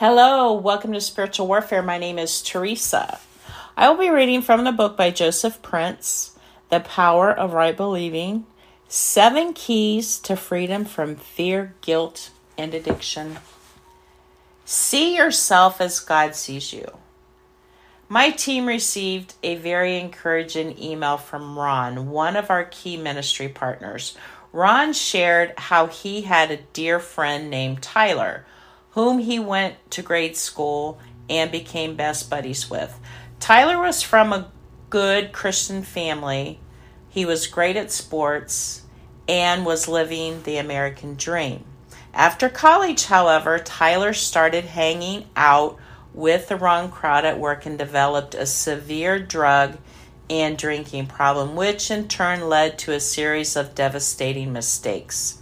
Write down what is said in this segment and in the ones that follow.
Hello, welcome to Spiritual Warfare. My name is Teresa. I will be reading from the book by Joseph Prince, The Power of Right Believing Seven Keys to Freedom from Fear, Guilt, and Addiction. See yourself as God sees you. My team received a very encouraging email from Ron, one of our key ministry partners. Ron shared how he had a dear friend named Tyler whom he went to grade school and became best buddies with. Tyler was from a good Christian family. He was great at sports and was living the American dream. After college, however, Tyler started hanging out with the wrong crowd at work and developed a severe drug and drinking problem, which in turn led to a series of devastating mistakes.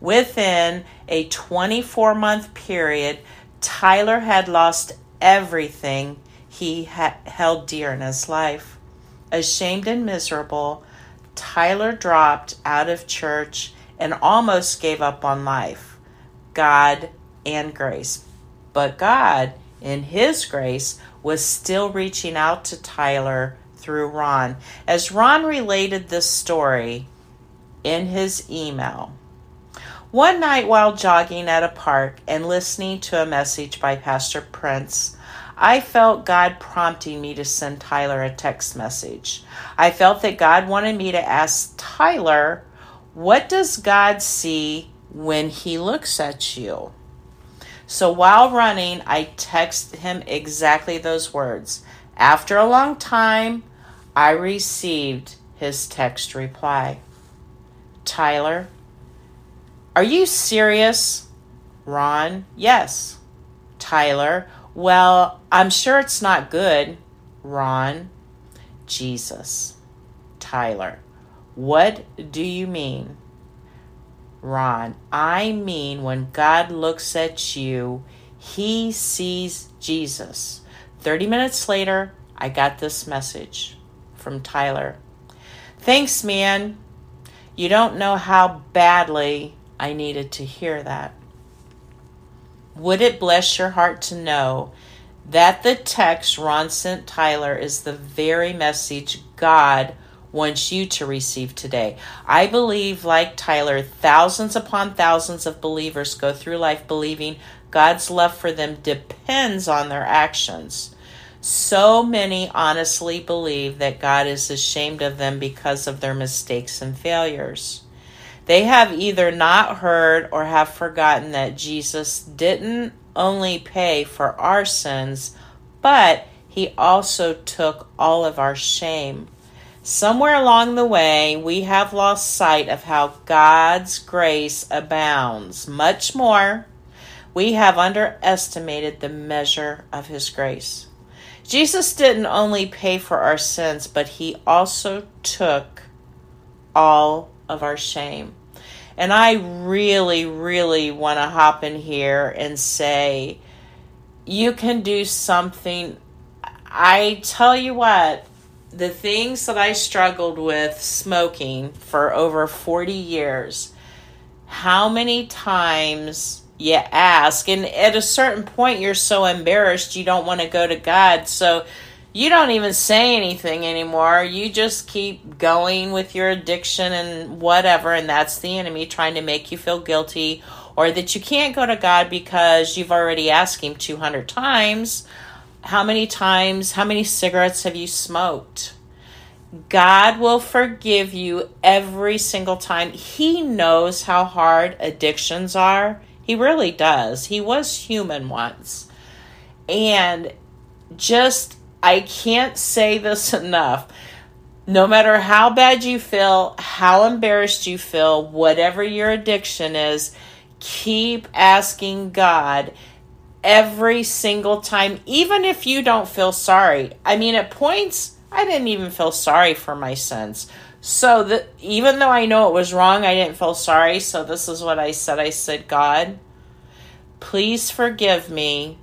Within a 24 month period, Tyler had lost everything he had held dear in his life. Ashamed and miserable, Tyler dropped out of church and almost gave up on life, God, and grace. But God, in His grace, was still reaching out to Tyler through Ron. As Ron related this story in his email, one night while jogging at a park and listening to a message by Pastor Prince, I felt God prompting me to send Tyler a text message. I felt that God wanted me to ask Tyler, What does God see when He looks at you? So while running, I texted him exactly those words. After a long time, I received his text reply Tyler, are you serious? Ron, yes. Tyler, well, I'm sure it's not good. Ron, Jesus. Tyler, what do you mean? Ron, I mean when God looks at you, he sees Jesus. 30 minutes later, I got this message from Tyler. Thanks, man. You don't know how badly I needed to hear that. Would it bless your heart to know that the text Ron sent Tyler is the very message God wants you to receive today? I believe, like Tyler, thousands upon thousands of believers go through life believing God's love for them depends on their actions. So many honestly believe that God is ashamed of them because of their mistakes and failures. They have either not heard or have forgotten that Jesus didn't only pay for our sins, but he also took all of our shame. Somewhere along the way, we have lost sight of how God's grace abounds. Much more, we have underestimated the measure of his grace. Jesus didn't only pay for our sins, but he also took all of our shame. And I really, really want to hop in here and say, you can do something. I tell you what, the things that I struggled with smoking for over 40 years, how many times you ask, and at a certain point, you're so embarrassed you don't want to go to God. So you don't even say anything anymore. You just keep going with your addiction and whatever, and that's the enemy trying to make you feel guilty or that you can't go to God because you've already asked Him 200 times. How many times, how many cigarettes have you smoked? God will forgive you every single time. He knows how hard addictions are. He really does. He was human once. And just I can't say this enough. No matter how bad you feel, how embarrassed you feel, whatever your addiction is, keep asking God every single time, even if you don't feel sorry. I mean, at points, I didn't even feel sorry for my sins. So that even though I know it was wrong, I didn't feel sorry. So this is what I said. I said, God, please forgive me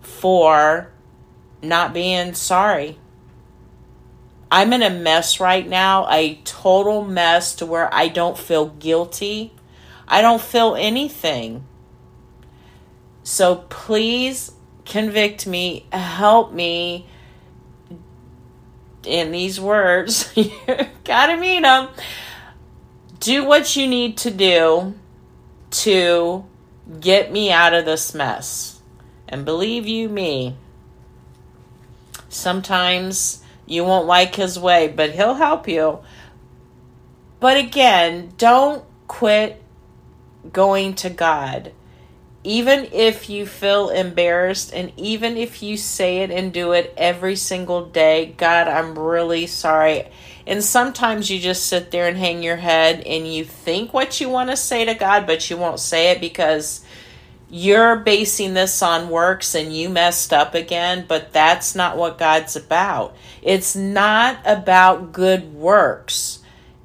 for not being sorry. I'm in a mess right now, a total mess to where I don't feel guilty. I don't feel anything. So please convict me, help me in these words. you gotta mean them. Do what you need to do to get me out of this mess. And believe you me, sometimes you won't like his way, but he'll help you. But again, don't quit going to God. Even if you feel embarrassed, and even if you say it and do it every single day, God, I'm really sorry. And sometimes you just sit there and hang your head and you think what you want to say to God, but you won't say it because you're basing this on works and you messed up again, but that's not what God's about. It's not about good works.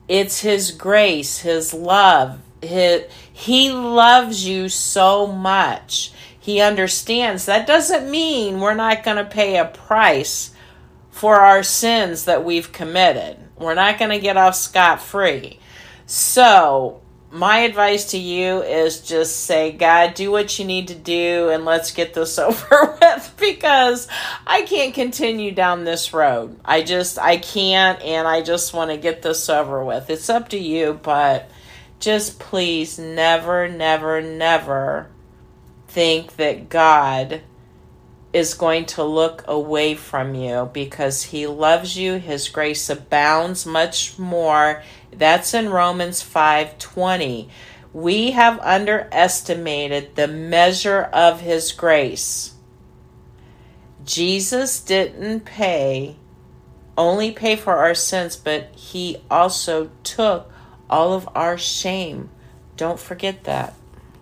It's his grace, his love. His, he loves you so much. He understands. That doesn't mean we're not going to pay a price for our sins that we've committed. We're not going to get off scot free. So, my advice to you is just say, God, do what you need to do and let's get this over with because I can't continue down this road. I just, I can't, and I just want to get this over with. It's up to you, but just please never, never, never think that God is going to look away from you because he loves you. His grace abounds much more. That's in Romans 5:20. We have underestimated the measure of his grace. Jesus didn't pay only pay for our sins, but he also took all of our shame. Don't forget that.